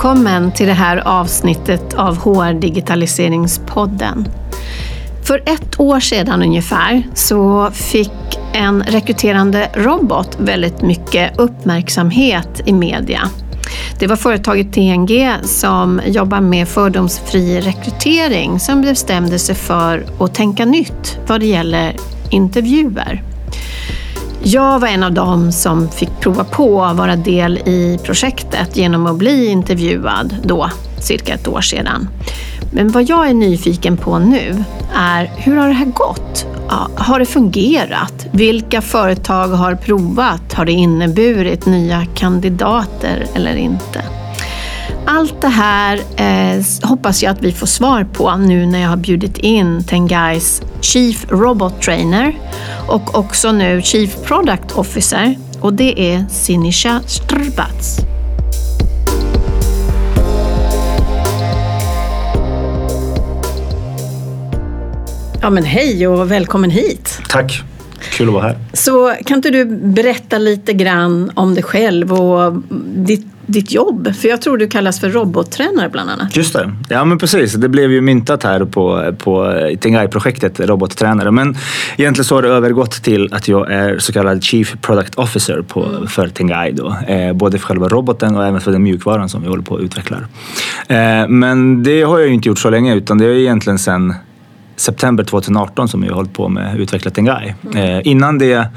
Välkommen till det här avsnittet av HR Digitaliseringspodden. För ett år sedan ungefär så fick en rekryterande robot väldigt mycket uppmärksamhet i media. Det var företaget TNG som jobbar med fördomsfri rekrytering som bestämde sig för att tänka nytt vad det gäller intervjuer. Jag var en av dem som fick prova på att vara del i projektet genom att bli intervjuad då, cirka ett år sedan. Men vad jag är nyfiken på nu är hur har det här gått? Har det fungerat? Vilka företag har provat? Har det inneburit nya kandidater eller inte? Allt det här eh, hoppas jag att vi får svar på nu när jag har bjudit in Tengais Chief Robot Trainer och också nu Chief Product Officer och det är Sinisha Strbats. Ja men hej och välkommen hit! Tack! Kul att vara här. Så kan inte du berätta lite grann om dig själv och ditt ditt jobb? För jag tror du kallas för robottränare bland annat. Just det. Ja men precis. Det blev ju myntat här på, på Tengai-projektet, robottränare. Men egentligen så har det övergått till att jag är så kallad Chief Product Officer på, mm. för Tengai. Då. Eh, både för själva roboten och även för den mjukvaran som vi håller på att utveckla. Eh, men det har jag ju inte gjort så länge utan det är egentligen sen september 2018 som jag har hållit på med Utveckla Tengai. Mm. Eh, innan det,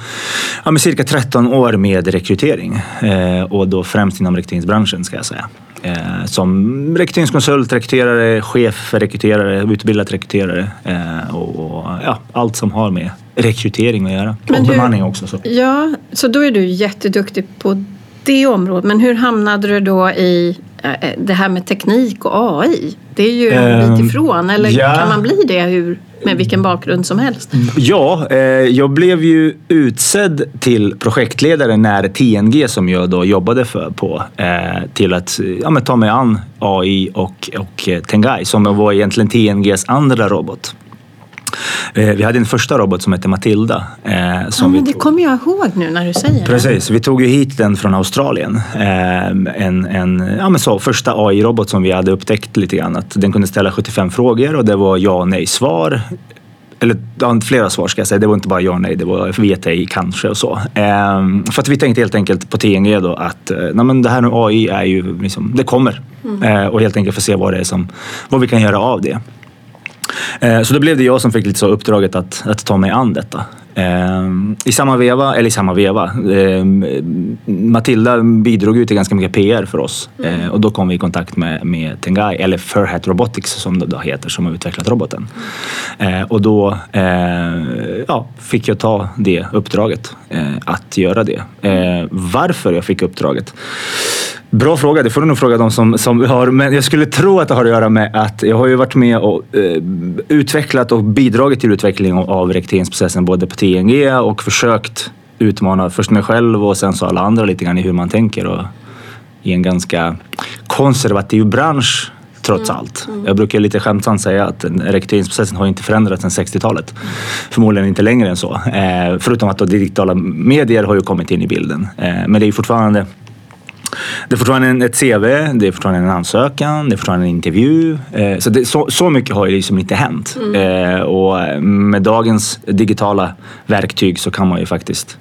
ja, med cirka 13 år med rekrytering eh, och då främst inom rekryteringsbranschen ska jag säga. Eh, som rekryteringskonsult, rekryterare, chef för rekryterare, utbildad rekryterare och, ja, allt som har med rekrytering att göra. Men och bemanning också. Så. Ja, så då är du jätteduktig på det området. Men hur hamnade du då i det här med teknik och AI? Det är ju en bit ehm, ifrån. Eller ja. kan man bli det hur, med vilken bakgrund som helst? Ja, eh, jag blev ju utsedd till projektledare när TNG som jag då jobbade för på till att ja, ta mig an AI och, och Tengai som var egentligen TNGs andra robot. Eh, vi hade en första robot som hette Matilda. Eh, som ja, men det kommer jag ihåg nu när du säger Precis, vi tog ju hit den från Australien. Eh, en, en ja, men så, första AI-robot som vi hade upptäckt lite grann. Att den kunde ställa 75 frågor och det var ja och nej-svar eller flera svar ska jag säga. Det var inte bara ja och nej, det var vet ej, kanske och så. Ehm, för att vi tänkte helt enkelt på TNG då att nej, men det här med AI är ju liksom, det kommer. Mm. och helt enkelt få se vad det är som, vad vi kan göra av det. Eh, så då blev det jag som fick lite så uppdraget att, att ta mig an detta. Eh, I samma veva, eller i samma veva, eh, Matilda bidrog ju till ganska mycket PR för oss mm. och då kom vi i kontakt med, med Tengai, eller Furhat Robotics som det då heter, som har utvecklat roboten. Och då ja, fick jag ta det uppdraget, att göra det. Varför jag fick uppdraget? Bra fråga, det får du nog fråga de som, som har. Men jag skulle tro att det har att göra med att jag har ju varit med och eh, utvecklat och bidragit till utveckling av rekryteringsprocessen både på TNG och försökt utmana först mig själv och sen så alla andra lite grann i hur man tänker och i en ganska konservativ bransch trots mm. allt. Mm. Jag brukar lite skämtsamt säga att rekryteringsprocessen har inte förändrats sedan 60-talet. Mm. Förmodligen inte längre än så. Eh, förutom att då digitala medier har ju kommit in i bilden. Eh, men det är fortfarande det är fortfarande ett CV, det är fortfarande en ansökan, det är fortfarande en intervju. Eh, så, det, så, så, mycket har ju liksom inte hänt. Mm. Eh, och med dagens digitala verktyg så kan man ju faktiskt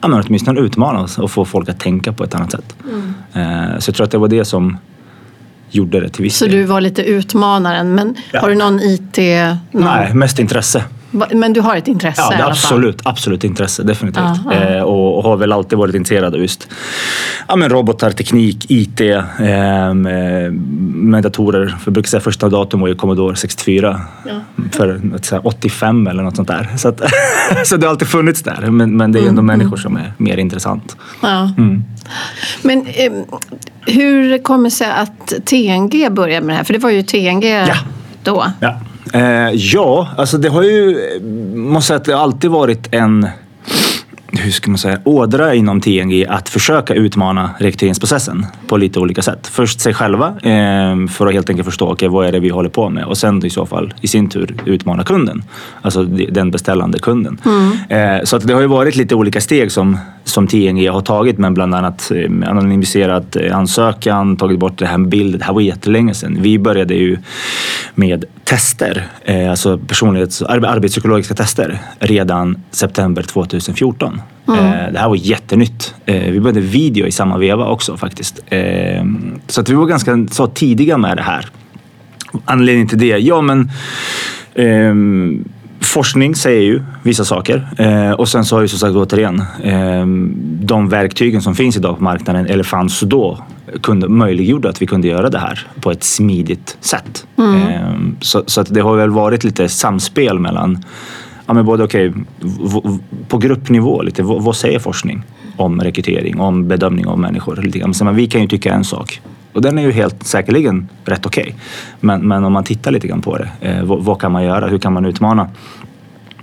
ja, men åtminstone utmana oss och få folk att tänka på ett annat sätt. Mm. Eh, så jag tror att det var det som gjorde det till viss Så du var lite utmanaren. Men ja. har du någon IT? Någon... Nej, mest intresse. Men du har ett intresse ja, i alla absolut, fall? Absolut intresse, definitivt. Ja, ja. Eh, och, och, har väl alltid varit intresserad av just ja, men robotar, teknik, IT, eh, med datorer. För brukar säga första datorn var ju Commodore 64 för säga, 85 eller något sånt där. Så, att, så det har alltid funnits där. Men, men det är ju ändå mm. människor som är mer intressant. Mm. Men eh, hur kommer det sig att TNG började med det här? För det var ju TNG då. Ja. Eh, ja, alltså det har ju, måste säga att det alltid varit en hur ska man säga, ådra inom TNG att försöka utmana rekryteringsprocessen på lite olika sätt. Först sig själva eh, för att helt enkelt förstå okay, vad är det vi håller på med och sen i så fall i sin tur utmana kunden. Alltså den beställande kunden. Mm. Eh, så att det har ju varit lite olika steg som, som TNG har tagit, men bland annat eh, anonymiserat eh, ansökan, tagit bort det här med bild. Det här var jättelänge sedan. Vi började ju med tester, eh, alltså personlighets arbetspsykologiska tester, redan september 2014. Mm. Det här var jättenytt. Vi började video i samma veva också faktiskt. Så att vi var ganska så tidiga med det här. Anledningen till det? Ja, men um, Forskning säger ju vissa saker eh, och sen så har ju som sagt återigen eh, de verktygen som finns idag på marknaden eller fanns då kunde, möjliggjorde att vi kunde göra det här på ett smidigt sätt. Mm. Eh, så, så, att det har väl varit lite samspel mellan ja, men både okay, på gruppnivå, lite, vad, vad säger forskning om rekrytering, om bedömning av människor? Lite, men vi kan ju tycka en sak och den är ju helt säkerligen rätt okej. Okay. Men, men om man tittar lite grann på det, eh, vad, vad, kan man göra? Hur kan man utmana,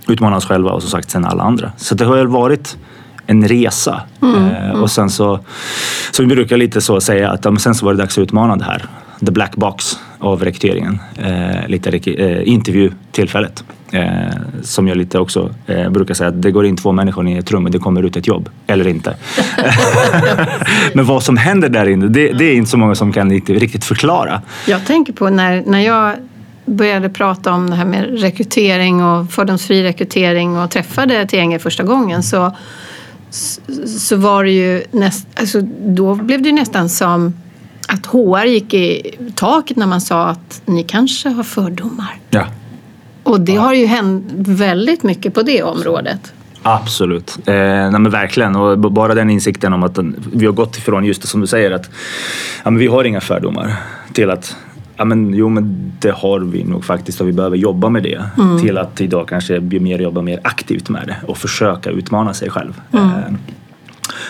utmana oss själva och som sagt sen alla andra? Så det har väl varit en resa. Mm, eh, mm. Och sen så, så vi brukar lite så säga att ja, sen så var det dags att utmana det här. The black box av rekryteringen. Eh, lite eh, intervjutillfället. Eh, som jag lite också eh, brukar säga att det går in två människor i ett rum och det kommer ut ett jobb. Eller inte. Men vad som händer där inne, det, det, är inte så många som kan riktigt förklara. Jag tänker på när, när jag började prata om det här med rekrytering och fördomsfri rekrytering och träffade TNG första gången så, så var det ju näst, alltså, då blev det nästan som att HR gick i taket när man sa att ni kanske har fördomar. Ja. Och det har ju hänt väldigt mycket på det området. Absolut, eh, nej men verkligen. Och bara den insikten om att vi har gått ifrån just det som du säger att ja, men vi har inga fördomar till att ja, men, jo, men det har vi nog faktiskt och vi behöver jobba med det. Mm. Till att idag kanske mer jobba mer aktivt med det och försöka utmana sig själv. Mm. Eh,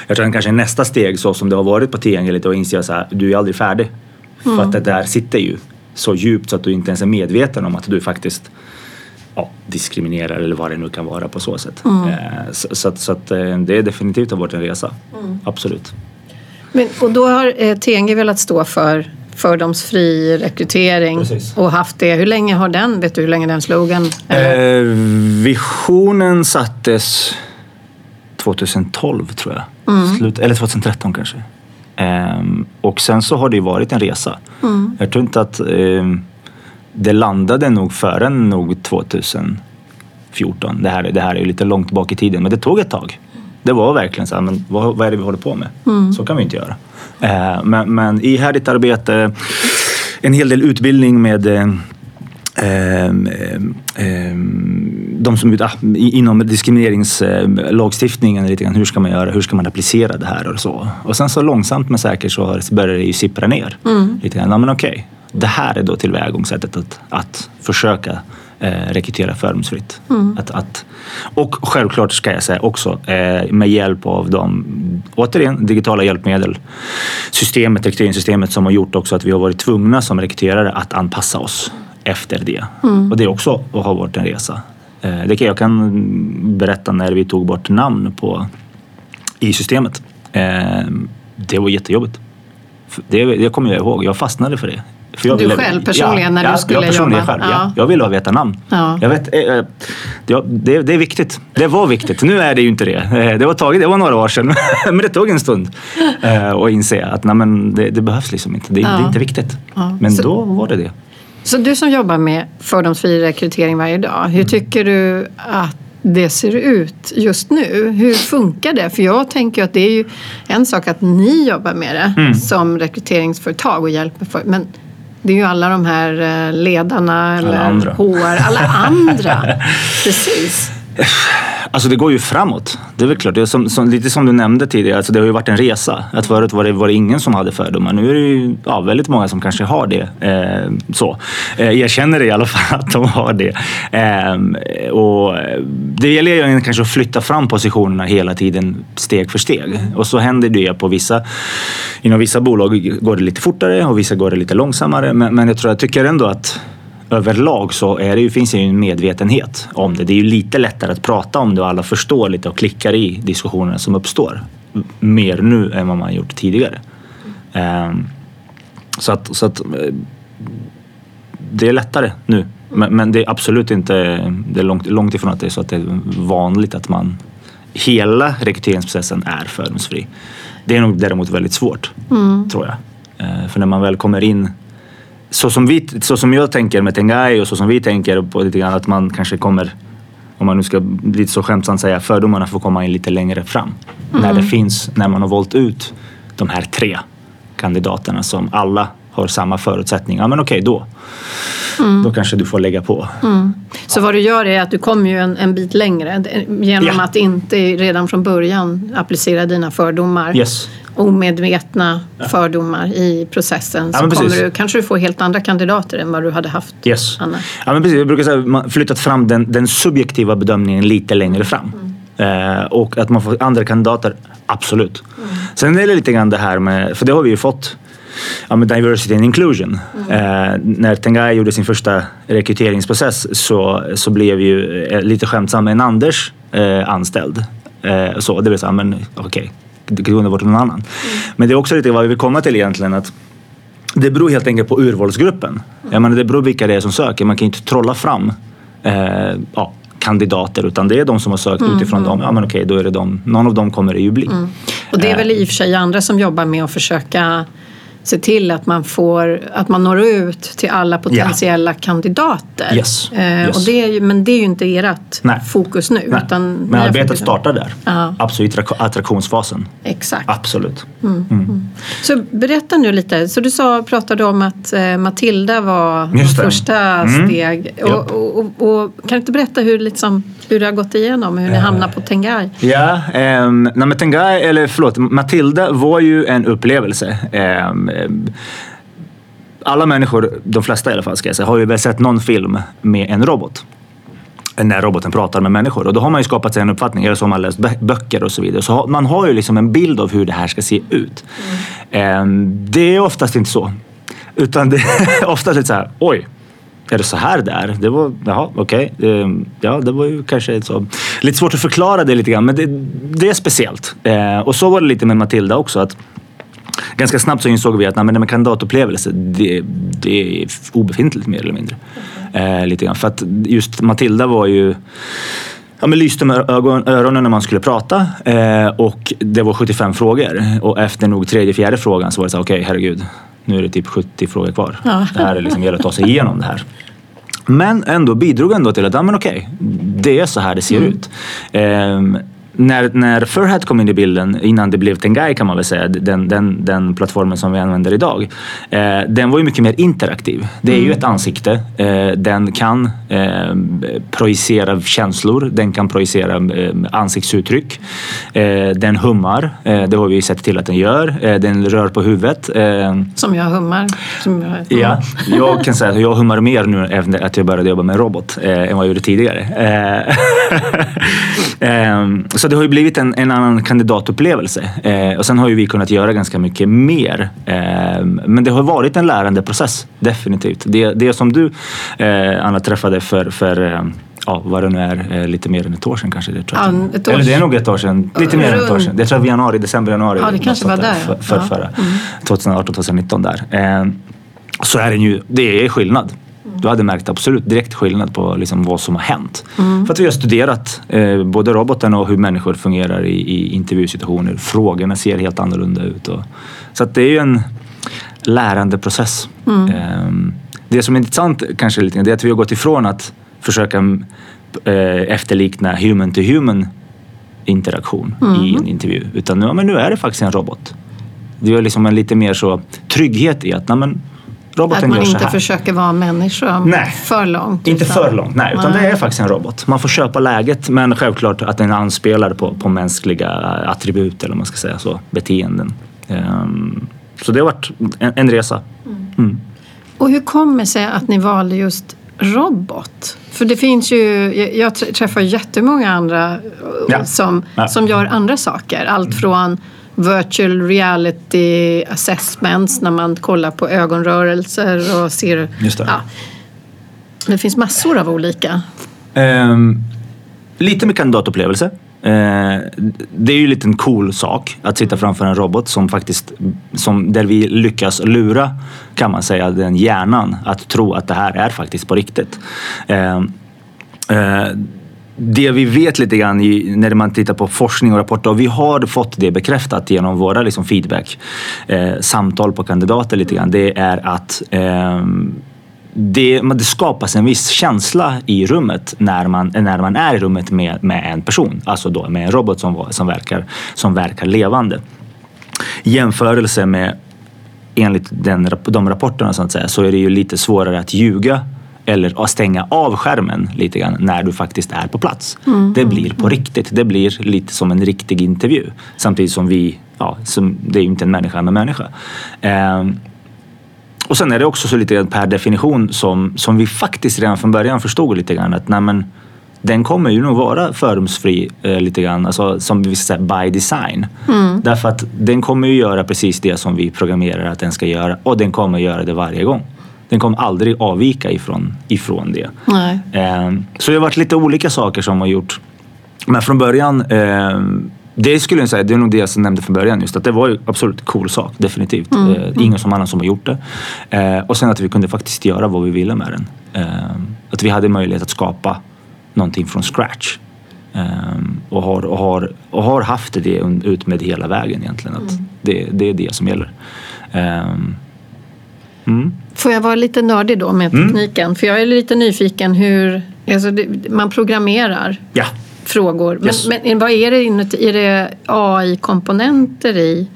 jag tror att kanske nästa steg så som det har varit på tillgängligt och inse att du är aldrig färdig. Mm. För att det där sitter ju så djupt så att du inte ens är medveten om att du faktiskt ja, diskriminerar eller vad det nu kan vara på så sätt. Mm. Eh, så, så, att, så att eh, det är definitivt har varit en resa. Mm. Absolut. Men, och då har eh, TNG velat stå för fördomsfri rekrytering Precis. och haft det. Hur länge har den, vet du hur länge den slogan? Eh, visionen sattes 2012 tror jag. Mm. Slut, eller 2013 kanske. Eh, och sen så har det varit en resa. Mm. Jag tror inte att eh, det landade nog förrän nog 2014. Det här, det här är ju lite långt bak i tiden, men det tog ett tag. Det var verkligen så här, men vad, vad är det vi håller på med? Mm. Så kan vi inte göra. Eh, men, men ihärdigt arbete, en hel del utbildning med eh, de som ah, inom diskrimineringslagstiftningen lite grann, hur ska man göra, hur ska man applicera det här och så. Och sen så långsamt men säkert så börjar det ju sippra ner. Mm. Lite grann, ja, men okej, det här är då tillvägagångssättet att, att försöka eh, rekrytera fördomsfritt. Mm. Att, att, och självklart ska jag säga också eh, med hjälp av de, återigen, digitala hjälpmedel, systemet, rekryteringssystemet som har gjort också att vi har varit tvungna som rekryterare att anpassa oss efter det. Mm. Och det också har varit en resa. Eh, det kan, jag kan berätta när vi tog bort namn på, i systemet. Eh, det var jättejobbigt. Det, det kommer jag ihåg. Jag fastnade för det. För du ville, själv personligen ja, när ja, du skulle jag jobba? Själv, ja. ja. Jag ville veta namn. Ja. Jag vet, äh, det, det, är viktigt. Det var viktigt. Nu är det ju inte det. Eh, det var, taget, det var några år sedan, men det tog en stund att inse att nej, men det, det behövs liksom inte. Det, det är inte viktigt. Men så, då var det det. Så du som jobbar med fördomsfri rekrytering varje dag, hur mm. tycker du att det ser ut just nu. Hur funkar det? För jag tänker att det är ju en sak att ni jobbar med det mm. som rekryteringsföretag och hjälper för, men det är ju alla de här eh, ledarna eller alla HR, alla andra. Precis. Alltså det går ju framåt. Det är väl klart. Det är som, som, lite som du nämnde tidigare, alltså det har ju varit en resa. Att förut var det, var det ingen som hade fördomar. Nu är det ju ja, väldigt många som kanske har det. Eh, så. Eh, jag känner det i alla fall att de har det. Eh, och det gäller ju kanske att flytta fram positionerna hela tiden steg för steg. Och så händer det på vissa, inom vissa bolag går det lite fortare och vissa går det lite långsammare. Men, men jag tror jag tycker ändå att överlag så är det ju, finns det ju en medvetenhet om det. Det är ju lite lättare att prata om det och alla förstår lite och klickar i diskussionerna som uppstår. Mer nu än vad man gjort tidigare. Mm. Så att, så att eh, det är lättare nu. Men, men, det är absolut inte, det är långt, långt ifrån att det är så att det är vanligt att man hela rekryteringsprocessen är fördomsfri. Det är nog däremot väldigt svårt, tror jag. Eh, För när man väl kommer in så som, vi, så som jag tänker med Tengai och så som vi tänker på lite grann att man kanske kommer, om man nu ska lite så skämtsamt säga, fördomarna får komma in lite längre fram. När det finns, när man har valt ut de här tre kandidaterna som alla har samma förutsättningar. Ja men okej, då. Då kanske du får lägga på. Så vad du gör är att du kommer ju en, en bit längre det- genom Ja. att inte redan från början applicera dina fördomar. Yes. Omedvetna fördomar i processen. Ja, Så precis. kommer du, kanske du får helt andra kandidater än vad du hade haft Yes. annars. Ja, men precis. Jag brukar säga att man flyttat fram den, den subjektiva bedömningen lite längre fram. Eh, och att man får andra kandidater, absolut. Sen är det lite grann det här med, för det har vi ju fått, ja, med diversity and inclusion. Eh, när Tengai gjorde sin första rekryteringsprocess så, så blev ju eh, lite skämtsam en Anders eh, anställd. Eh, så, det vill säga, men okej, det kunde varit någon annan. Men det är också lite vad vi vill komma till egentligen. att det beror helt enkelt på urvalsgruppen. Jag menar, det beror vilka det är som söker. Man kan inte trolla fram eh, ja, kandidater utan det är de som har sökt utifrån dem. Ja men okej, då är det de. Någon av dem kommer det ju bli. Och det är väl i och för sig andra som jobbar med att försöka se till att man, får, att man når ut till alla potentiella kandidater. Yes, Eh, yes. Och det är ju, men det är ju inte ert Nej. fokus nu. Nej. Utan Men arbetet fokus- startar där. Ja. Absolut, attrak- attraktionsfasen. Exakt. Absolut. Så berätta nu lite. Så du sa, pratade om att eh, Matilda var Just första Mm. steg. Och, och, och, och, kan du inte berätta hur, liksom, hur det har gått igenom? Hur ni hamnade på Tengai? Ja, um, nej, Tengai, eller förlåt, Matilda var ju en upplevelse. Ehm, alla människor, de flesta i alla fall ska jag säga, har ju väl sett någon film med en robot. När roboten pratar med människor. Och då har man ju skapat sig en uppfattning, eller så har man läst bö- böcker och så vidare. Så man har ju liksom en bild av hur det här ska se ut. Ehm, det är oftast inte så. Utan det är oftast lite så här, oj, är det så här där? Det var, jaha, okej. Ehm, Ja, det var ju kanske så. Lite svårt att förklara det lite grann, men det, det är speciellt. Eh, och så var det lite med Matilda också. att Ganska snabbt så insåg vi att nej, men det med kandidatupplevelse, det, det är obefintligt mer eller mindre. Eh, lite grann. För att just Matilda var ju Ja, men lyste med ögon, öronen när man skulle prata eh, och det var 75 frågor. Och efter nog tredje, fjärde frågan så var det så här, okej herregud, nu är det typ 70 frågor kvar. Ja. Det här är liksom, gäller att ta sig igenom det här. Men ändå bidrog ändå till att, ja men okej, det är så här det ser ut. Ehm, när, när Furhat kom in i bilden, innan det blev Tengai kan man väl säga, den, den, den plattformen som vi använder idag. Eh, den var ju mycket mer interaktiv. Det är ju ett ansikte. Eh, den kan eh, projicera känslor. Den kan projicera eh, ansiktsuttryck. Eh, den hummar. Eh, det har vi sett till att den gör. Eh, den rör på huvudet. Som jag hummar. Som jag, Ja, jag kan säga att jag hummar mer nu efter att jag började jobba med robot än vad jag gjorde tidigare. Ehm, så det har ju blivit en, en annan kandidatupplevelse. Eh, och sen har ju vi kunnat göra ganska mycket mer. Eh, men det har varit en lärande process, definitivt. Det, det som du, eh, Anna, träffade för, för eh, ja, vad det nu är, eh, lite mer än ett år sedan kanske. Det tror jag. Ja, Eller det är nog ett år sedan. Lite mer än ett år sedan. Det tror jag januari, december, januari. Ja, det kanske var där. För, för, Ja. Mm. förra. 2018, 2019 där. Eh, så är det ju, det är skillnad. Du hade märkt absolut direkt skillnad på liksom vad som har hänt. För att vi har studerat eh, både roboten och hur människor fungerar i, i intervjusituationer. Frågorna ser helt annorlunda ut. Och, så att det är ju en lärande process. Eh, det som är intressant kanske lite det är att vi har gått ifrån att försöka eh, efterlikna human to human interaktion i en intervju. Utan nu, ja, men nu är det faktiskt en robot. Det är liksom en lite mer så trygghet i att nej, men, roboten att man inte försöker vara människa Nej. för långt. Inte utan- för långt, nej. Utan det är faktiskt en robot. Man får köpa läget men självklart att den anspelar på, på mänskliga attribut eller man ska säga så, beteenden. Ehm, så det har varit en, en resa. Mm. Och hur kommer det sig att ni valde just robot? För det finns ju, jag- jag trä- träffar jättemånga andra Ja. som, Ja. som gör andra saker. Allt från virtual reality assessments när man kollar på ögonrörelser och ser... Just det. Ja. Det finns massor av olika. Ehm, lite med kandidatupplevelse. Eh, det är ju lite en cool sak att sitta framför en robot som faktiskt, som, där vi lyckas lura, kan man säga, den hjärnan att tro att det här är faktiskt på riktigt. Ehm, eh, det vi vet lite grann i, när man tittar på forskning och rapporter och vi har fått det bekräftat genom våra liksom, feedback, eh, samtal på kandidater lite grann, det är att eh, det, det skapas en viss känsla i rummet när man, när man är i rummet med, med en person, alltså då med en robot som, som, verkar, som verkar levande. I jämförelse med enligt den, de rapporterna så, att säga, så är det ju lite svårare att ljuga eller att stänga av skärmen lite grann när du faktiskt är på plats. Mm. Det blir på riktigt. Det blir lite som en riktig intervju. Samtidigt som vi, ja, som, det är ju inte en människa med människa. Eh, och sen är det också så lite grann per definition som, som vi faktiskt redan från början förstod lite grann att nej men, den kommer ju nog vara fördomsfri eh, lite grann, alltså, som vi säger by design. Mm. Därför att den kommer ju göra precis det som vi programmerar att den ska göra och den kommer göra det varje gång. Den kommer aldrig avvika ifrån, ifrån det. Eh, så det har varit lite olika saker som har gjort. Men från början eh, det skulle jag säga, det är nog det jag nämnde från början just att det var ju absolut en cool sak, definitivt. Mm. Eh, ingen som annan som har gjort det. Eh, och sen att vi kunde faktiskt göra vad vi ville med den. Eh, att vi hade möjlighet att skapa någonting från scratch. Eh, och, har, och, har, och har haft det ut med hela vägen egentligen. Att mm. det, det är det som gäller. Mm. Får jag vara lite nördig då med mm. tekniken? För jag är lite nyfiken hur alltså det, man programmerar. Ja frågor. Men, yes. men vad är det inuti? Är det AI-komponenter i?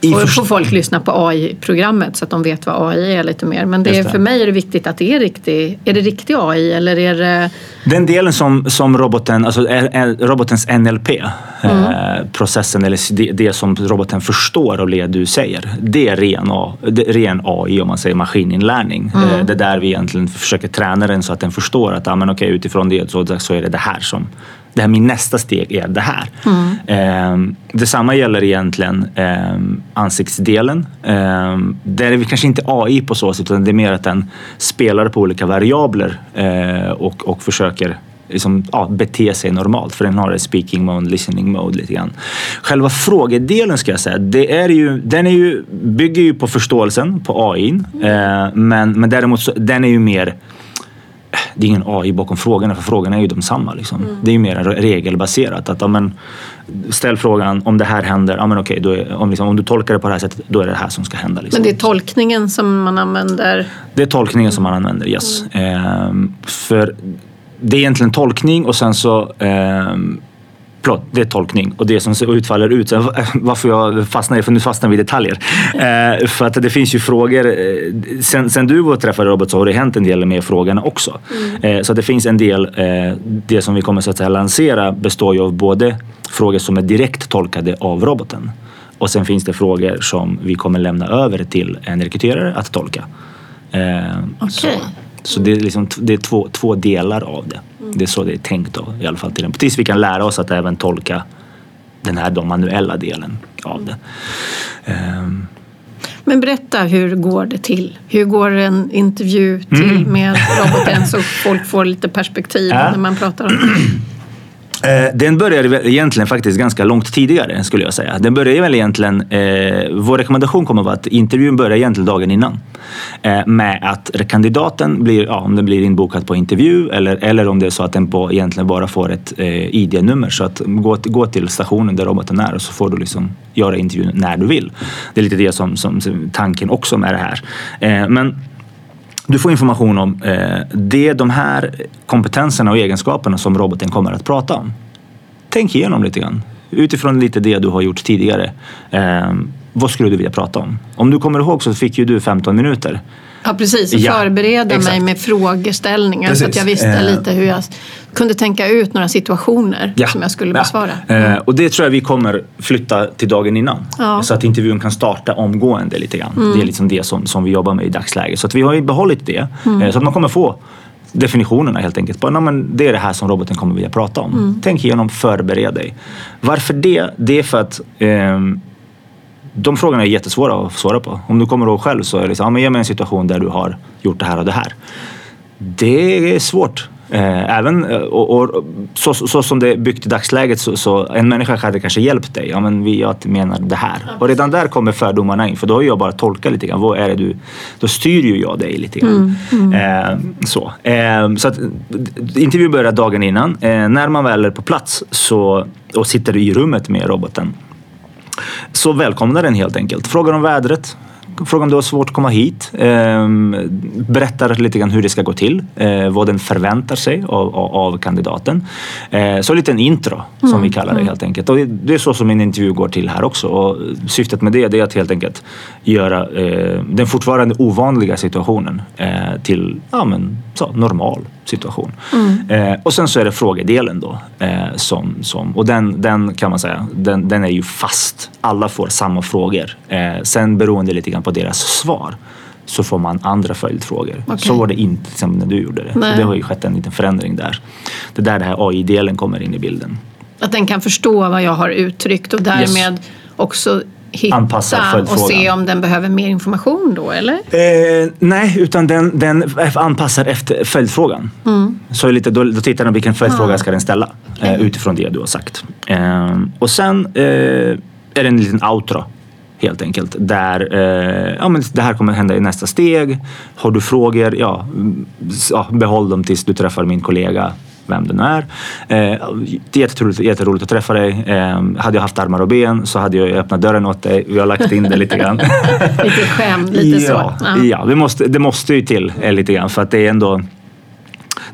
I och får folk lyssna på AI-programmet så att de vet vad AI är lite mer. Men det, det. för mig är det viktigt att det är riktig, är det riktig AI eller är det... Den delen som, som roboten, alltså robotens NLP, mm. eh, processen eller det, det, som roboten förstår av det du säger. Det är ren, ren AI om man säger maskininlärning. Mm. Eh, det är där vi egentligen försöker träna den så att den förstår att ah, men okay, utifrån det så, så är det det här som det här, min nästa steg är det här. Mm. Eh, detsamma gäller egentligen eh, ansiktsdelen. Eh, där är vi kanske inte AI på så sätt utan det är mer att den spelar på olika variabler eh, och, och försöker liksom, ja, bete sig normalt för den har ett speaking mode, listening mode lite grann. Själva frågedelen ska jag säga, det är ju, den är ju, bygger ju på förståelsen på AI Eh, men, men däremot så, den är ju mer det är ingen AI bakom frågorna för frågorna är ju de samma. Liksom. Mm. Det är ju mer regelbaserat. Att, ja, men, ställ frågan om det här händer, ja, men okej, då är, om, liksom, om du tolkar det på det här sättet, då är det det här som ska hända. Liksom. Men det är tolkningen som man använder? Det är tolkningen som man använder, yes. Mm. Ehm, för det är egentligen tolkning och sen så ehm, Förlåt, det är tolkning och det som utfaller ut. Varför jag fastnar för nu fastnar vi i detaljer. Eh, för att det finns ju frågor. Eh, sen, sen du var och träffade Robert så har det hänt en del med frågorna också. Mm. Eh, så det finns en del. Eh, det som vi kommer så att säga, lansera består ju av både frågor som är direkt tolkade av roboten och sen finns det frågor som vi kommer lämna över till en rekryterare att tolka. Eh, okay. Så, det är, liksom, det är två, två delar av det. Det är så det är tänkt då, i alla fall till den. Tills vi kan lära oss att även tolka den här då, manuella delen av det. Um. Men berätta, hur går det till? Hur går en intervju till mm. med roboten så folk får lite perspektiv ja. när man pratar om det? Eh, den började egentligen faktiskt ganska långt tidigare skulle jag säga. Den började väl egentligen, eh, vår rekommendation kommer att vara att intervjun börjar egentligen dagen innan. Eh, med att kandidaten blir, ja, om den blir inbokad på intervju eller, eller om det är så att den på, egentligen bara får ett eh, ID-nummer. Så att gå, gå till stationen där roboten är och så får du liksom göra intervjun när du vill. Det är lite det som, som, som tanken också med det här. Eh, men du får information om eh, det, de här kompetenserna och egenskaperna som roboten kommer att prata om. Tänk igenom lite grann. Utifrån lite det du har gjort tidigare. Eh, vad skulle du vilja prata om? Om du kommer ihåg så fick ju du 15 minuter Ja precis, och ja, förbereda exakt. mig med frågeställningar precis. så att jag visste eh. lite hur jag kunde tänka ut några situationer ja. som jag skulle besvara. Mm. Eh, och det tror jag vi kommer flytta till dagen innan. Ja. Så att intervjun kan starta omgående lite grann. Mm. Det är liksom det som, som vi jobbar med i dagsläget. Så att vi har ju behållit det. Mm. Eh, så att man kommer få definitionerna helt enkelt. Bara, men det är det här som roboten kommer vilja prata om. Mm. Tänk igenom, förbered dig. Varför det? Det är för att eh, de frågorna är jättesvåra att svara på. Om du kommer ihåg själv så är det liksom, ja, men ge mig en situation där du har gjort det här och det här. Det är svårt. Eh, även, eh, och, och, så, så som det är byggt i dagsläget så, så en människa hade kanske hjälpt dig. Ja, men vi, jag menar det här. Och redan där kommer fördomarna in för då har jag bara tolkat lite grann. Vad är det du, då styr ju jag dig lite grann. Mm, mm. Eh, så så att, intervjun börjar dagen innan. När man väl är på plats så, och sitter i rummet med roboten så välkomnar den helt enkelt. Frågar om vädret, frågar om du har svårt att komma hit. Eh, berättar lite grann hur det ska gå till, eh, vad den förväntar sig av, av, kandidaten. Eh, så en intro som mm. vi kallar det mm. helt enkelt. Och det är så som min intervju går till här också. Och syftet med det är att helt enkelt göra eh, den fortfarande ovanliga situationen till ja, men, så, normal situation. Mm. Eh, och sen så är det frågedelen då. Eh, som, som, och den, den kan man säga, den, den är ju fast. Alla får samma frågor. Eh, sen beroende lite grann på deras svar så får man andra följdfrågor. Okay. Så var det inte till exempel när du gjorde det. Det har ju skett en liten förändring där. Det är där den här AI-delen kommer in i bilden. Att den kan förstå vad jag har uttryckt och därmed yes. också hitta och se om den behöver mer information då eller? Eh, nej, utan den, den anpassar efter följdfrågan. Mm. Så lite, då, då tittar den vilken följdfråga ah. ska den ställa okay. eh, utifrån det du har sagt. Eh, och sen eh, är det en liten outro helt enkelt. Där eh, ja, men det här kommer hända i nästa steg. Har du frågor, ja, ja behåll dem tills du träffar min kollega vem den är. Eh, jätteroligt, jätteroligt att träffa dig. Eh, hade jag haft armar och ben så hade jag öppnat dörren åt dig. Vi har lagt in det lite grann. lite skämt, lite ja, så. Ja, ja det, måste, det måste ju till eh, lite grann för att det är ändå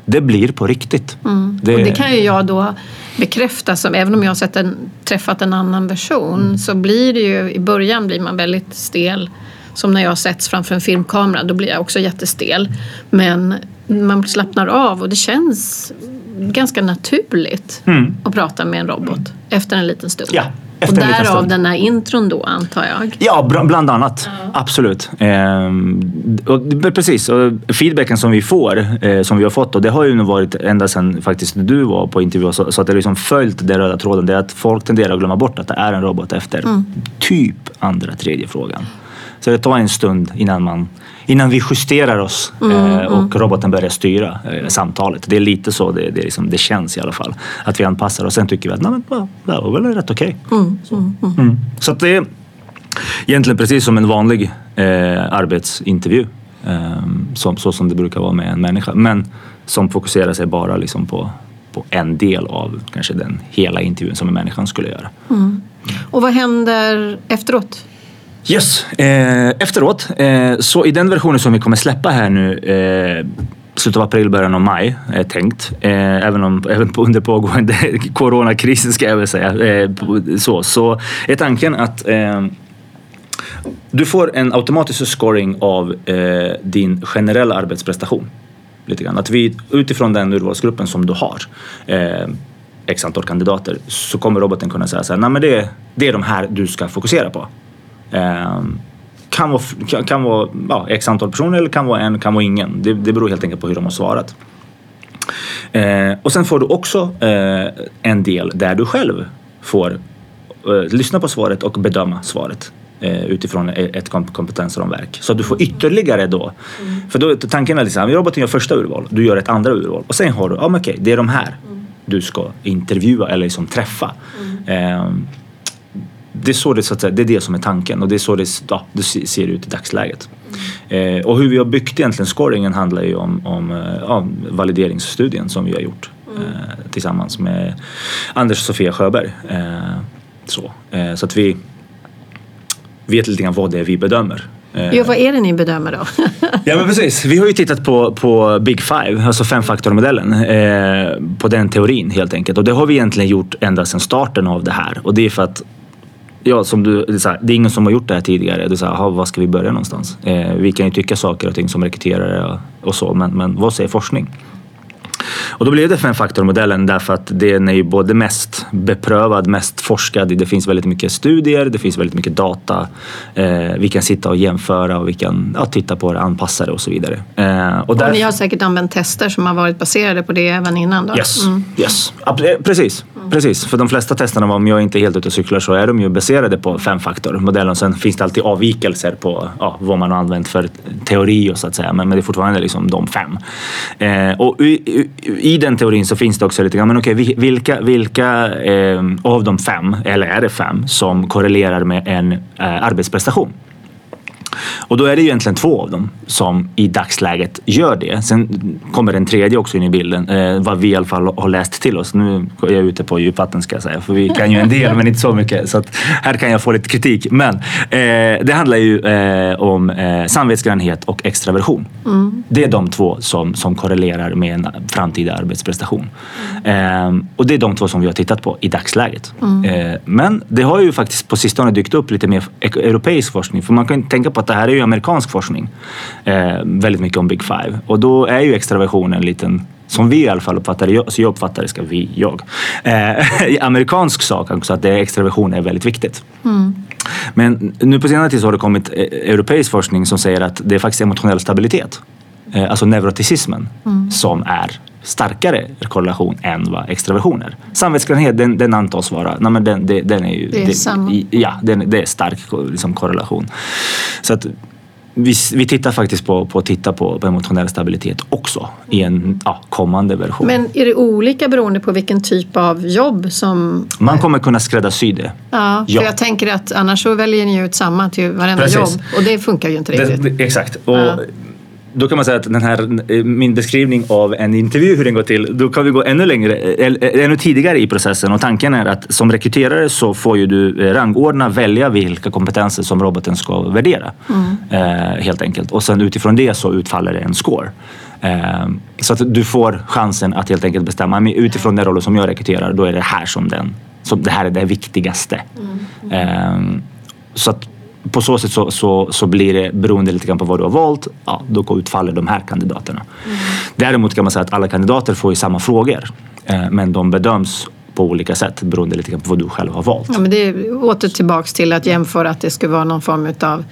det blir på riktigt. Mm. Det... Och det kan ju jag då bekräfta, som, även om jag har sett en, träffat en annan version mm. så blir det ju, i början blir man väldigt stel. Som när jag sätts framför en filmkamera, då blir jag också jättestel. Men man slappnar av och det känns ganska naturligt mm. att prata med en robot mm. efter en liten stund. Ja. och därav den här intron då antar jag? Ja, bland annat. Ja. Absolut. Ehm, och, precis, och feedbacken som vi får, eh, som vi har fått, och det har ju varit ända sedan faktiskt du var på intervju, så, så att det liksom följt den röda tråden, det är att folk tenderar att glömma bort att det är en robot efter mm. typ andra, tredje frågan. Så det tar en stund innan man innan vi justerar oss mm, eh, och mm. roboten börjar styra eh, samtalet. Det är lite så det, det, liksom, det känns i alla fall. Att vi anpassar och sen tycker vi att Nej, men, det var väl rätt okej. Okay. Mm, så. Mm, mm. Mm. så att det är egentligen precis som en vanlig eh, arbetsintervju. Eh, som, så som det brukar vara med en människa. Men som fokuserar sig bara liksom på, på en del av kanske den hela intervjun som en människan skulle göra. Och vad händer efteråt? Yes, eh, efteråt, eh, så i den versionen som vi kommer släppa här nu eh, slutet av april, början av maj är tänkt. Eh, även, om, även på under pågående coronakrisen ska jag väl säga. Eh, så, så är tanken att eh, du får en automatisk scoring av eh, din generella arbetsprestation. Lite grann. Att vi utifrån den urvalsgruppen som du har eh, x antal kandidater så kommer roboten kunna säga så här, nej men det, det är de här du ska fokusera på. Ehm, kan vara, kan vara ja, x antal personer eller kan vara en, kan vara ingen. Det, det beror helt enkelt på hur de har svarat. Eh, och sen får du också eh, en del där du själv får eh, lyssna på svaret och bedöma svaret eh, utifrån ett kompetensramverk. Så att du får ytterligare då. Mm. För då, tanken är liksom, roboten gör första urval, du gör ett andra urval och sen har du, ja ah, men okej, det är de här mm. du ska intervjua eller liksom träffa. Mm. Det är, så det, så att säga, det är det som är tanken och det är så det, ja, det ser ut i dagsläget. Eh, och hur vi har byggt egentligen scoringen handlar ju om, om eh, ja, valideringsstudien som vi har gjort mm. eh, tillsammans med Anders och Sofia Sjöberg. Eh, så, eh, så att vi vet lite grann vad det är vi bedömer. Eh, ja, vad är det ni bedömer då? ja, men precis. Vi har ju tittat på, på Big Five, alltså femfaktormodellen, eh, på den teorin helt enkelt. Och det har vi egentligen gjort ända sedan starten av det här. Och det är för att ja, som du, det, är så här, det är ingen som har gjort det här tidigare. Det är så här, var ska vi börja någonstans? Eh, vi kan ju tycka saker och ting som rekryterare och så, men, men vad säger forskning? Och då blev det femfaktormodellen därför att den är ju både mest beprövad, mest forskad. Det finns väldigt mycket studier, det finns väldigt mycket data. Eh, vi kan sitta och jämföra och vi kan ja, titta på det, anpassa det och så vidare. Eh, och, och därför... ni har säkert använt tester som har varit baserade på det även innan? Då? Yes, mm. yes. Eh, precis. Mm. precis. För de flesta testerna, om jag inte är helt ute och cyklar, så är de ju baserade på femfaktormodellen. Sen finns det alltid avvikelser på ja, vad man har använt för teori så att säga, men, men det är fortfarande liksom de fem. Eh, och i, i, i, den teorin så finns det också lite grann, men okej, vilka, vilka eh, av de fem, eller är det fem, som korrelerar med en eh, arbetsprestation? Och då är det egentligen två av dem som i dagsläget gör det. Sen kommer en tredje också in i bilden, eh, vad vi i alla fall har läst till oss. Nu är jag ute på djupvatten ska jag säga, för vi kan ju en del men inte så mycket. Så här kan jag få lite kritik. Men eh, det handlar ju eh, om eh, samvetsgrannhet och extraversion. Mm. Det är de två som, som korrelerar med en framtida arbetsprestation. Mm. och det är de två som vi har tittat på i dagsläget. Mm. Eh, men det har ju faktiskt på sistone dykt upp lite mer europeisk forskning. För man kan tänka på att det här är ju amerikansk forskning. Eh, väldigt mycket om Big Five. Och då är ju extraversion en liten som vi i alla fall uppfattar det, så jag uppfattar det, ska vi, jag, eh, amerikansk sak också, att det, extraversion är väldigt viktigt. Mm. Men nu på senare tid så har det kommit eh, europeisk forskning som säger att det är faktiskt emotionell stabilitet, eh, alltså neuroticismen, mm. som är starkare korrelation än vad extraversion är. Samvetsgrannhet den, den antas vara, nej men den, den, den är ju, det är, samma. ja, den, det är stark liksom, korrelation. Så att vi, vi tittar faktiskt på, på att titta på, på emotionell stabilitet också i en ja, kommande version. Men är det olika beroende på vilken typ av jobb som... Man kommer kunna skräddarsy det. Ja, för ja. jag tänker att annars så väljer ni ut samma till varenda Precis. jobb och det funkar ju inte riktigt. Det, det, exakt. Och ja då kan man säga att den här, eh, min beskrivning av en intervju, hur den går till, då kan vi gå ännu längre, eh, ännu tidigare i processen och tanken är att som rekryterare så får ju du eh, rangordna, välja vilka kompetenser som roboten ska värdera. Mm. helt enkelt. Och sen utifrån det så utfaller det en score. så att du får chansen att helt enkelt bestämma, men utifrån den rollen som jag rekryterar, då är det här som den, som det här är det viktigaste. Mm. så att på så sätt så, så, så blir det beroende lite grann på vad du har valt, ja, då utfaller de här kandidaterna. Mm. Däremot kan man säga att alla kandidater får ju samma frågor, eh, men de bedöms på olika sätt beroende lite grann på vad du själv har valt. Ja, men det är åter tillbaks till att jämföra att det ska vara någon form av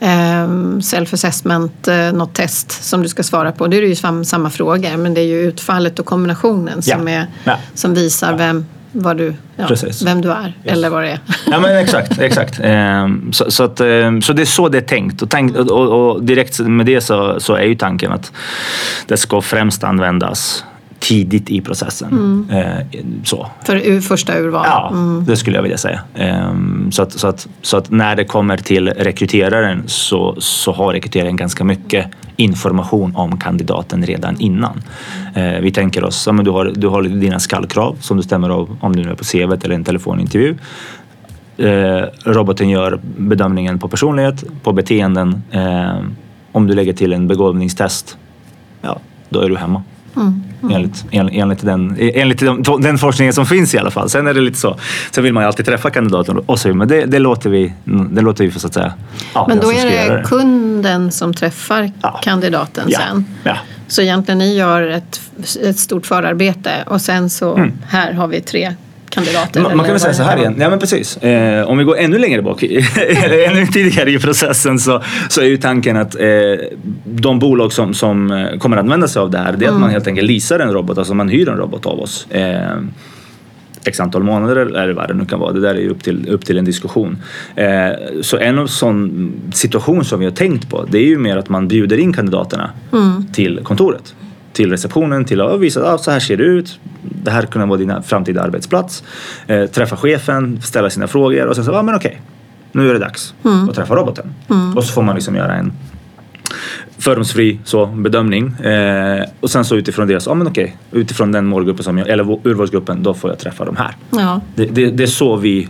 eh, self-assessment, eh, något test som du ska svara på. Det är ju samma frågor men det är ju utfallet och kombinationen som, är, ja. som visar ja. vem, vad du, ja, vem du är yes. eller vad det är. Ja men exakt, exakt. Ehm, så, så, att, ehm, så det är så det är tänkt och, tänk, och, och direkt med det så, så är ju tanken att det ska främst användas tidigt i processen. Mm. Eh, så. För första urval? Ja, mm. det skulle jag vilja säga. Ehm, så, att, så, att, så att när det kommer till rekryteraren så, så har rekryteraren ganska mycket information om kandidaten redan innan. Eh, vi tänker oss, ja, men du, har, du har dina skallkrav som du stämmer av om du nu är på CV eller en telefonintervju. Eh, roboten gör bedömningen på personlighet, på beteenden. om du lägger till en begåvningstest, ja, då är du hemma. Mm, mm. Enligt, enligt, den, enligt den, den, forskningen som finns i alla fall. Sen är det lite så. Sen vill man ju alltid träffa kandidaten och så, men det, det, låter vi, det låter vi för så att säga. Ja, men då är det, kunden som träffar ja. kandidaten ja. sen. Ja. Så egentligen ni gör ett, ett stort förarbete och sen så mm. här har vi tre kandidater? Man, man kan väl säga så här igen, ja men precis. Eh, om vi går ännu längre bak, ännu tidigare i processen så, så är ju tanken att eh, de bolag som, som eh, kommer använda sig av det här, det är mm. att man helt enkelt leasar en robot, alltså man hyr en robot av oss. Eh, x antal månader eller vad det nu kan vara. Det där är ju upp till, upp till en diskussion. Eh, så en sån situation som vi har tänkt på det är ju mer att man bjuder in kandidaterna mm. till kontoret till receptionen till att visa att så här ser det ut. Det här kunde vara din framtida arbetsplats. Eh, träffa chefen, ställa sina frågor och sen så, ja men okej, nu är det dags mm. att träffa roboten. Mm. Och så får man liksom göra en fördomsfri så, bedömning. Eh, och sen så utifrån det, så, ja men okej, utifrån den målgruppen som jag, eller urvalsgruppen, då får jag träffa de här. Ja. Det, det, det är så vi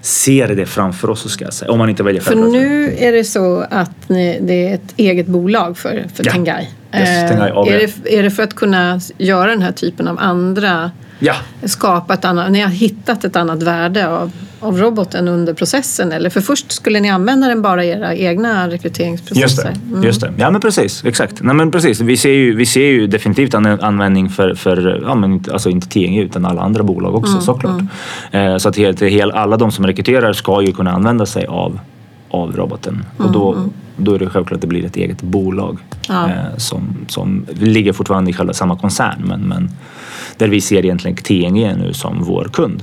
ser det framför oss ska jag säga. Om man inte väljer För nu är det så att ni, det är ett eget bolag för, för ja. Tengai. Yes, Tengai är, det, är det för att kunna göra den här typen av andra ja. skapa ett annat, ni har hittat ett annat värde av, av roboten under processen eller? För först skulle ni använda den bara i era egna rekryteringsprocesser? Just det, mm. just det. ja men precis, exakt. Nej, men precis. Vi, ser ju, vi ser ju definitivt användning för, för ja, men inte, alltså inte TNG utan alla andra bolag också mm, såklart. Mm. Eh, så att helt, helt, alla de som rekryterar ska ju kunna använda sig av, av roboten och då, mm, mm. då är det självklart att det blir ett eget bolag ja. eh, som, som ligger fortfarande i själva samma koncern men, men där vi ser egentligen TNG nu som vår kund.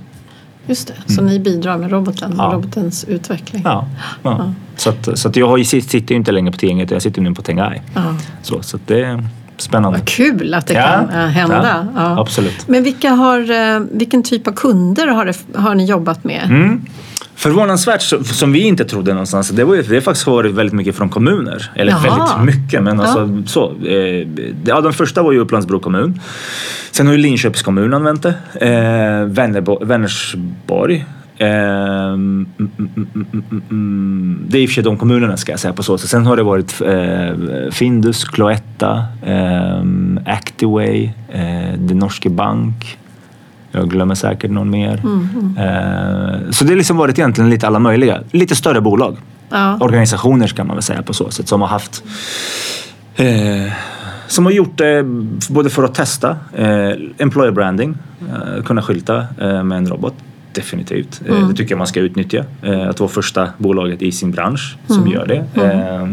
just det. Så ni bidrar med roboten Ja. och robotens utveckling? Ja, ja. Så, att, så att jag sitter ju inte längre på tinget, jag sitter nu på Tengai. Ja. Så, så det är spännande. Vad kul att det Ja, kan äh, hända. ja, Ja. absolut. Men vilka har, eh, vilken typ av kunder har, det, har ni jobbat med? Mm. Förvånansvärt, som vi inte trodde någonstans, det, var ju, det har faktiskt varit väldigt mycket från kommuner. Eller Jaha. väldigt mycket, men alltså så. Eh, ja, den första var ju Upplandsbro kommun. Sen har ju Linköpings kommun använt det. Eh, Vänerbo, Vänersborg. Eh, mm, mm, mm, mm, mm, mm. det är i och för sig de kommunerna ska jag säga på så sätt. Sen har det varit eh, Findus, Cloetta, eh, Activay, eh, Det Norske Bank. Jag glömmer säkert någon mer. Eh, så det har liksom varit egentligen lite alla möjliga. Lite större bolag. Ja. Organisationer ska man väl säga på så sätt. Som har haft eh, som har gjort det både för att testa eh, employer branding, eh, kunna skylta eh, med en robot. Definitivt. Eh, det tycker jag man ska utnyttja. Att vara första bolaget i sin bransch som gör det. Eh,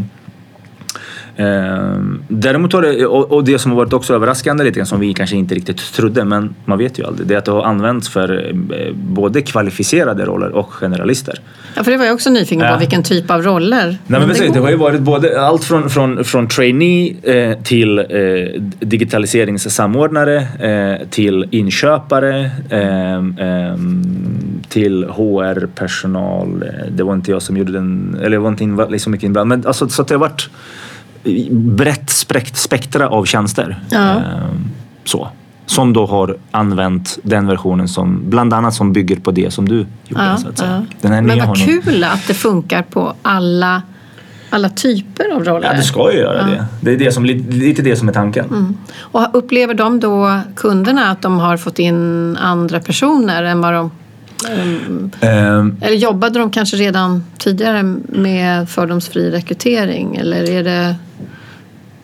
däremot har det, och, det som har varit också överraskande lite grann som vi kanske inte riktigt trodde, men man vet ju aldrig, det är att det har använts för eh, både kvalificerade roller och generalister. Ja, för det var jag också nyfiken på, Ja. vilken typ av roller. Nej, men det precis, det har ju varit både allt från, från, från trainee eh, till eh, digitaliseringssamordnare eh, till inköpare eh, eh, till HR-personal. Eh, Det var inte jag som gjorde den, eller jag var inte in, liksom mycket inblandad. Men alltså, så att det har varit brett spekt, spektra av tjänster. Ja. Eh, så. Som då har använt den versionen som bland annat som bygger på det som du gjorde. Ja, så att säga. ja. Den här Men vad har kul att det funkar på alla, alla typer av roller. Ja, det ska ju göra det. Det är det som, lite det som är tanken. Mm. Och upplever de då, kunderna, att de har fått in andra personer än vad de... Ehm, eller jobbade de kanske redan tidigare med fördomsfri rekrytering? Eller är det,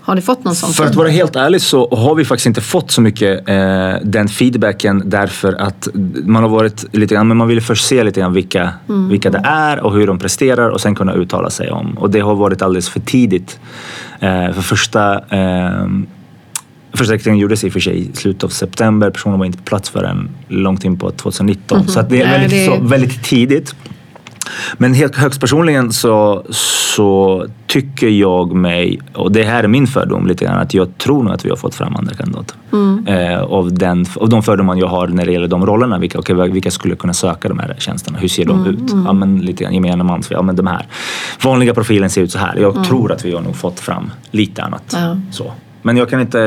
har ni fått någon sån? För att vara helt ärlig så har vi faktiskt inte fått så mycket eh, den feedbacken därför att man har varit lite grann, men man vill först se lite grann vilka, vilka det är och hur de presterar och sen kunna uttala sig om. Och det har varit alldeles för tidigt. Eh, för första eh, Första rekryteringen gjordes i och för sig i slutet av september. Personen var inte på plats förrän långt in på 2019. Så att det är Nej, väldigt, det Så, väldigt tidigt. Men helt högst personligen så, så tycker jag mig, och det här är min fördom lite grann, att jag tror nog att vi har fått fram andra kandidater. Eh, av, den, av de fördomar jag har när det gäller de rollerna. Vilka, okej, vilka skulle kunna söka de här tjänsterna? Hur ser de ut? Ja, men lite grann gemene man. Ja, men de här. Vanliga profilen ser ut så här. Jag tror att vi har nog fått fram lite annat. Ja. Så. Men jag kan inte...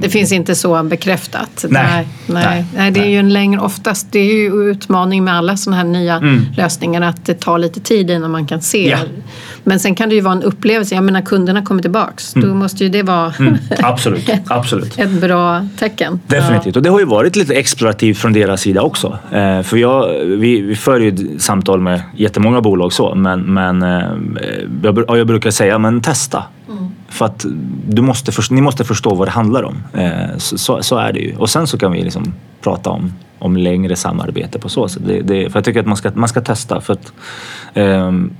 Det finns inte så bekräftat. Nej, nej, nej. nej, nej det är ju en längre, oftast, det är ju utmaning med alla sådana här nya Mm. lösningar att det tar lite tid innan man kan se. Ja. Men sen kan det ju vara en upplevelse, jag menar kunderna kommer tillbaks. Då måste ju det vara Mm, absolut, absolut. ett bra tecken. Definitivt. Och det har ju varit lite explorativt från deras sida också. Eh, för jag, vi, vi för ju ett samtal med jättemånga bolag så, men, men eh, jag, ja, jag brukar säga, men testa. För att du måste först, ni måste förstå vad det handlar om. Eh, så, så, så är det ju. Och sen så kan vi liksom prata om, om längre samarbete på så sätt. Det, det, för jag tycker att man ska, man ska testa. För att, ehm,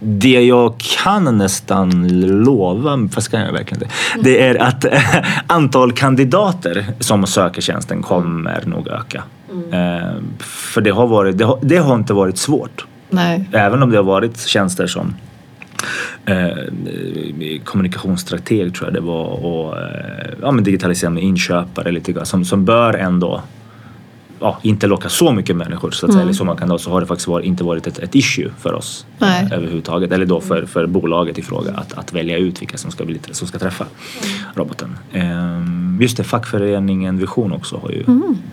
det jag kan nästan lova, fast kan jag verkligen inte, det är att antal kandidater som söker tjänsten kommer nog öka. Eh, För det har, varit, det, har, det har inte varit svårt. Nej. Även om det har varit tjänster som eh, kommunikationsstrateg tror jag det var och eh, ja, men digitalisera med inköpare lite grann som, som bör ändå ja, inte locka så mycket människor så att säga, eller så många kandidater så har det faktiskt varit, inte varit ett, ett issue för oss Nej. eh, överhuvudtaget. Eller då för, för bolaget i fråga att, att välja ut vilka som ska, bli, som ska träffa roboten. Ehm, just det, fackföreningen Vision också har ju,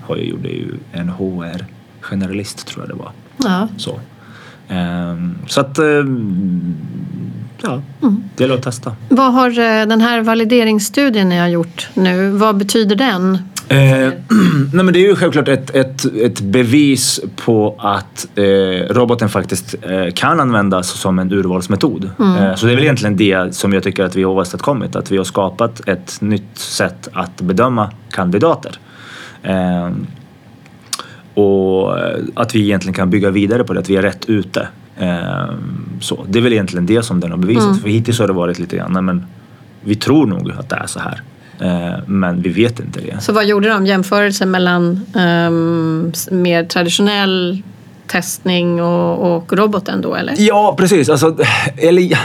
har ju, gjorde ju en HR-generalist tror jag det var. Ja. Så, så att ehm, ja, det gäller att testa. Vad har eh, den här valideringsstudien ni har gjort nu, vad betyder den? Eh, nej men det är ju självklart ett, ett, ett bevis på att eh, roboten faktiskt eh, kan användas som en urvalsmetod. Eh, så det är väl egentligen det som jag tycker att vi har åstadkommit. Att vi har skapat ett nytt sätt att bedöma kandidater. Och eh, att vi egentligen kan bygga vidare på det, att vi är rätt ute. Eh, så. Det är väl egentligen det som den har bevisat. För hittills har det varit lite grann, nej, men vi tror nog att det är så här. Eh, men vi vet inte det. Så vad gjorde de? Jämförelse mellan ehm, s- mer traditionell testning och, och roboten då eller? Ja, precis. Alltså, eller,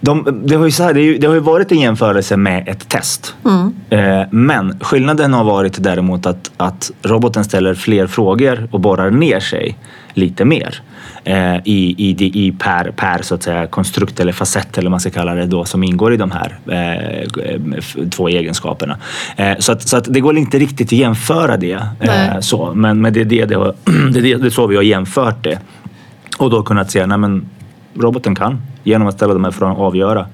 de, det, har ju så här, det, ju, det, har ju varit en jämförelse med ett test. Mm. Eh, men skillnaden har varit däremot att, att roboten ställer fler frågor och borrar ner sig lite mer eh, i, i, i per, per så att säga, konstrukt eller facett eller vad man ska kalla det då som ingår i de här eh, två egenskaperna. Eh, så, att, så att det går inte riktigt att jämföra det. Eh, så. Men, men det, är det, det, har, det, det, det är så vi har jämfört det. Och då kunnat se, nej men roboten kan genom att ställa de här frågorna avgöra.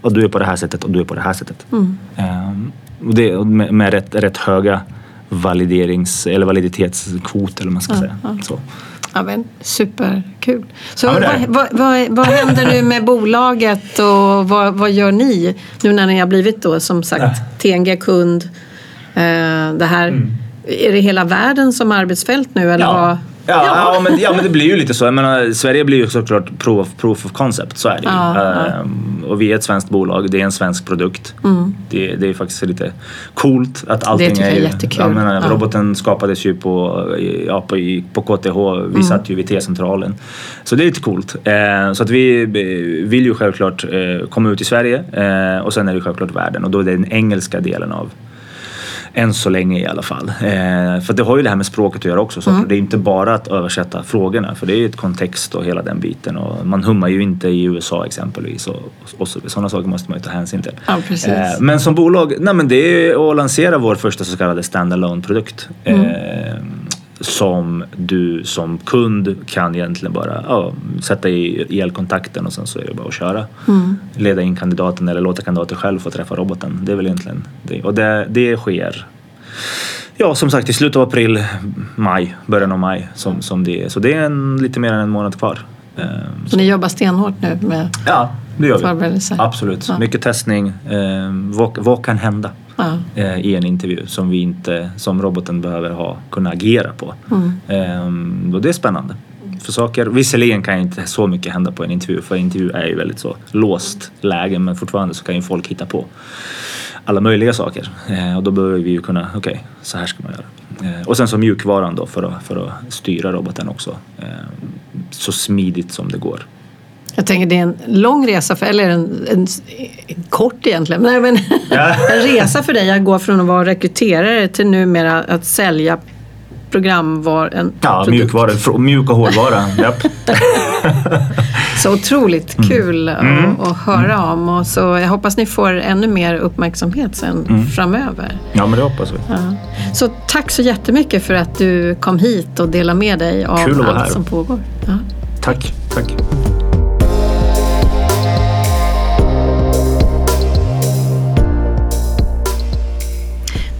Och du är på det här sättet och du är på det här sättet. Mm. Um, och det, med, med rätt, rätt höga validerings eller validitetskvot eller man ska ja, säga. Ja. Så. Ja, men, superkul. Så ja, vad, vad, vad, vad, händer nu med bolaget och vad, vad gör ni nu när ni har blivit då som sagt TNG-kund? Eh, det här, mm. Är det hela världen som arbetsfält nu? Eller ja. vad? Ja, ja. ja, men, ja, men det blir ju lite så. Jag menar, Sverige blir ju såklart proof, proof of concept, så är det ju. Ja, ehm, och vi är ett svenskt bolag, det är en svensk produkt. Mm. Det, det är faktiskt lite coolt att allting det tycker är jag är jättekul. Jag menar, Roboten skapades ju på, ja, på, på KTH, vi mm. satt ju vid T-centralen. Så det är lite coolt. Ehm, så att vi vill ju självklart eh, komma ut i Sverige eh, och sen är det självklart världen och då är det den engelska delen av än så länge i alla fall. Eh, för det har ju det här med språket att göra också. Så mm. Det är inte bara att översätta frågorna för det är ju ett kontext och hela den biten. Och man hummar ju inte i USA exempelvis och, och så, sådana saker måste man ju ta hänsyn till. Ja, eh, men som bolag, nej men det är att lansera vår första så kallade standalone produkt. Mm. Eh, som du som kund kan egentligen bara ja, sätta i elkontakten och sen så är det bara att köra. Mm. Leda in kandidaten eller låta kandidaten själv få träffa roboten. Det är väl egentligen det. Och det, det sker Ja, som sagt i slutet av april, maj, början av maj som, som det är. Så det är en, lite mer än en månad kvar. Så, så ni jobbar stenhårt nu med ja, det gör vi. Absolut. Ja. Mycket testning. Eh, vad, vad kan hända? Ja. eh, i en intervju som vi inte, som roboten behöver ha, kunna agera på. Mm. Och det är spännande. För saker, visserligen kan inte så mycket hända på en intervju för en intervju är ju väldigt så låst läge men fortfarande så kan ju folk hitta på alla möjliga saker eh, och då behöver vi ju kunna, okej, okay, så här ska man göra. Eh, och sen så mjukvaran då för att, för att styra roboten också eh, så smidigt som det går. Jag tänker det är en lång resa, för, eller en, en, en kort egentligen, Nej, men ja. en resa för dig att gå från att vara rekryterare till numera att sälja programvar... En ja, mjukvara, mjuk och hårdvara. så otroligt mm. kul mm. Mm. Att, att, höra mm. om och så jag hoppas ni får ännu mer uppmärksamhet sen mm. framöver. Ja, men det hoppas vi. Ja. Så tack så jättemycket för att du kom hit och delade med dig av allt som pågår. Ja. Tack, tack.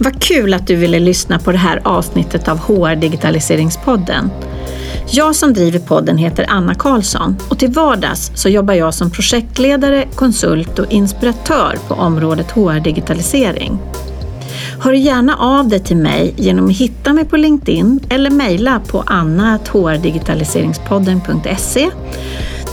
Vad kul att du ville lyssna på det här avsnittet av HR Digitaliseringspodden. Jag som driver podden heter Anna Karlsson och till vardags så jobbar jag som projektledare, konsult och inspiratör på området HR Digitalisering. Hör gärna av dig till mig genom att hitta mig på LinkedIn eller mejla på anna.hrdigitaliseringspodden.se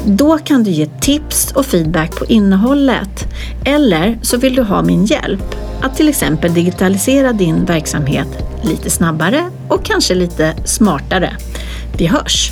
då kan du ge tips och feedback på innehållet. Eller så vill du ha min hjälp att till exempel digitalisera din verksamhet lite snabbare och kanske lite smartare. Vi hörs!